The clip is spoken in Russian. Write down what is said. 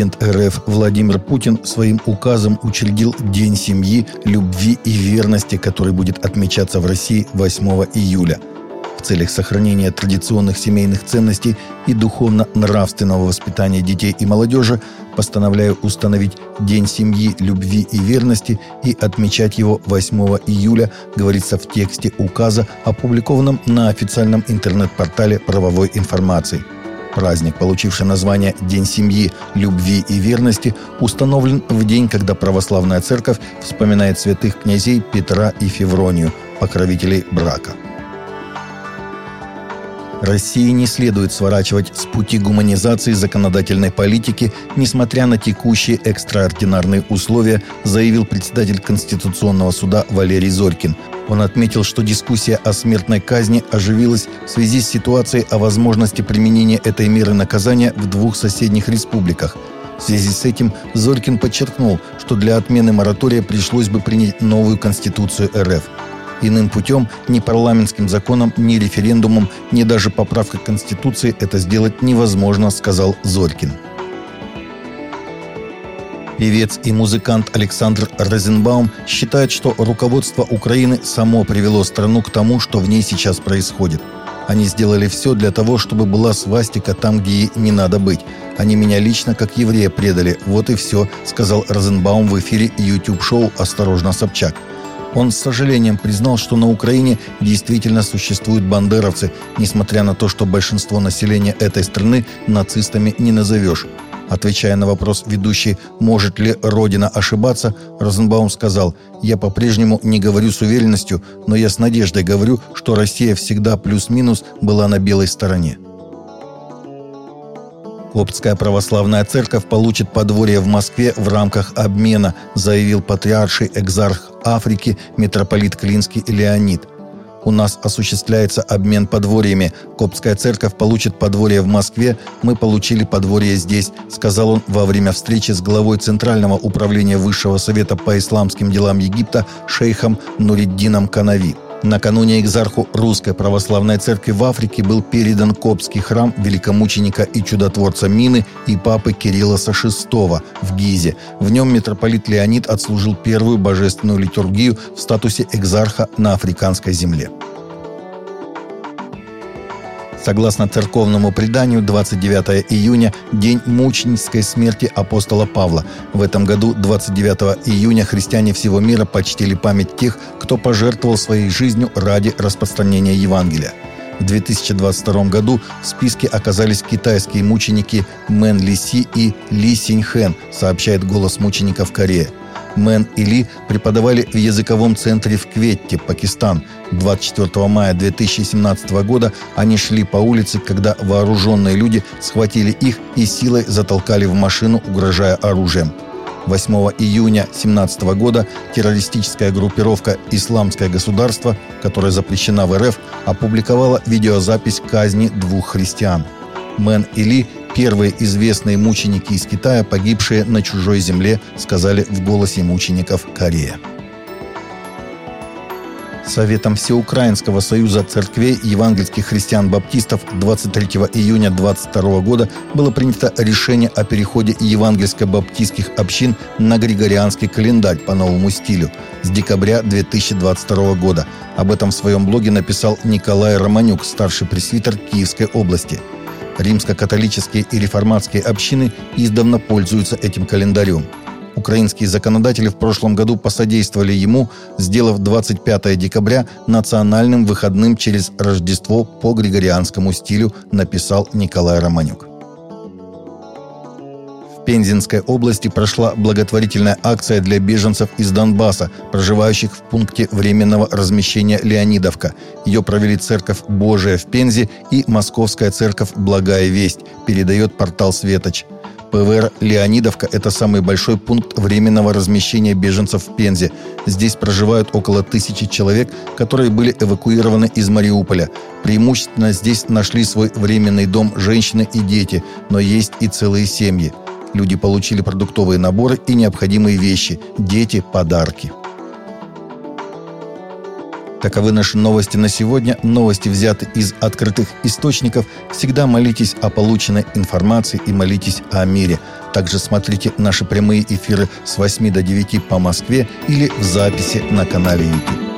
Президент РФ Владимир Путин своим указом учредил День семьи, любви и верности, который будет отмечаться в России 8 июля. В целях сохранения традиционных семейных ценностей и духовно-нравственного воспитания детей и молодежи постановляю установить День семьи, любви и верности и отмечать его 8 июля, говорится в тексте указа, опубликованном на официальном интернет-портале правовой информации – Праздник, получивший название День семьи, любви и верности, установлен в день, когда православная церковь вспоминает святых князей Петра и Февронию, покровителей брака. России не следует сворачивать с пути гуманизации законодательной политики, несмотря на текущие экстраординарные условия, заявил председатель Конституционного суда Валерий Зорькин. Он отметил, что дискуссия о смертной казни оживилась в связи с ситуацией о возможности применения этой меры наказания в двух соседних республиках. В связи с этим Зорькин подчеркнул, что для отмены моратория пришлось бы принять новую Конституцию РФ. Иным путем, ни парламентским законом, ни референдумом, ни даже поправкой Конституции это сделать невозможно, сказал Зорькин. Певец и музыкант Александр Розенбаум считает, что руководство Украины само привело страну к тому, что в ней сейчас происходит. Они сделали все для того, чтобы была свастика там, где ей не надо быть. Они меня лично как еврея предали. Вот и все, сказал Розенбаум в эфире YouTube-шоу «Осторожно, Собчак». Он с сожалением признал, что на Украине действительно существуют бандеровцы, несмотря на то, что большинство населения этой страны нацистами не назовешь. Отвечая на вопрос ведущий, может ли Родина ошибаться, Розенбаум сказал, «Я по-прежнему не говорю с уверенностью, но я с надеждой говорю, что Россия всегда плюс-минус была на белой стороне». Коптская православная церковь получит подворье в Москве в рамках обмена, заявил патриарший экзарх Африки митрополит Клинский Леонид. У нас осуществляется обмен подворьями. Коптская церковь получит подворье в Москве, мы получили подворье здесь», сказал он во время встречи с главой Центрального управления Высшего совета по исламским делам Египта шейхом Нуриддином Канави. Накануне экзарху Русской Православной Церкви в Африке был передан Копский храм великомученика и чудотворца Мины и папы Кириллоса VI в Гизе. В нем митрополит Леонид отслужил первую божественную литургию в статусе экзарха на африканской земле. Согласно церковному преданию, 29 июня – день мученической смерти апостола Павла. В этом году, 29 июня, христиане всего мира почтили память тех, кто пожертвовал своей жизнью ради распространения Евангелия. В 2022 году в списке оказались китайские мученики Мэн Ли Си и Ли Синьхэн, сообщает «Голос мучеников Корея». Мэн и Ли преподавали в языковом центре в Кветте, Пакистан. 24 мая 2017 года они шли по улице, когда вооруженные люди схватили их и силой затолкали в машину, угрожая оружием. 8 июня 2017 года террористическая группировка «Исламское государство», которая запрещена в РФ, опубликовала видеозапись казни двух христиан. Мэн и Ли Первые известные мученики из Китая, погибшие на чужой земле, сказали в голосе мучеников Корея. Советом Всеукраинского союза церквей евангельских христиан-баптистов 23 июня 22 года было принято решение о переходе евангельско-баптистских общин на григорианский календарь по новому стилю с декабря 2022 года. Об этом в своем блоге написал Николай Романюк, старший пресвитер Киевской области – Римско-католические и реформатские общины издавна пользуются этим календарем. Украинские законодатели в прошлом году посодействовали ему, сделав 25 декабря национальным выходным через Рождество по григорианскому стилю, написал Николай Романюк. Пензенской области прошла благотворительная акция для беженцев из Донбасса, проживающих в пункте временного размещения Леонидовка. Ее провели Церковь Божия в Пензе и Московская Церковь Благая Весть, передает портал «Светоч». ПВР «Леонидовка» – это самый большой пункт временного размещения беженцев в Пензе. Здесь проживают около тысячи человек, которые были эвакуированы из Мариуполя. Преимущественно здесь нашли свой временный дом женщины и дети, но есть и целые семьи. Люди получили продуктовые наборы и необходимые вещи, дети – подарки. Таковы наши новости на сегодня. Новости взяты из открытых источников. Всегда молитесь о полученной информации и молитесь о мире. Также смотрите наши прямые эфиры с 8 до 9 по Москве или в записи на канале YouTube.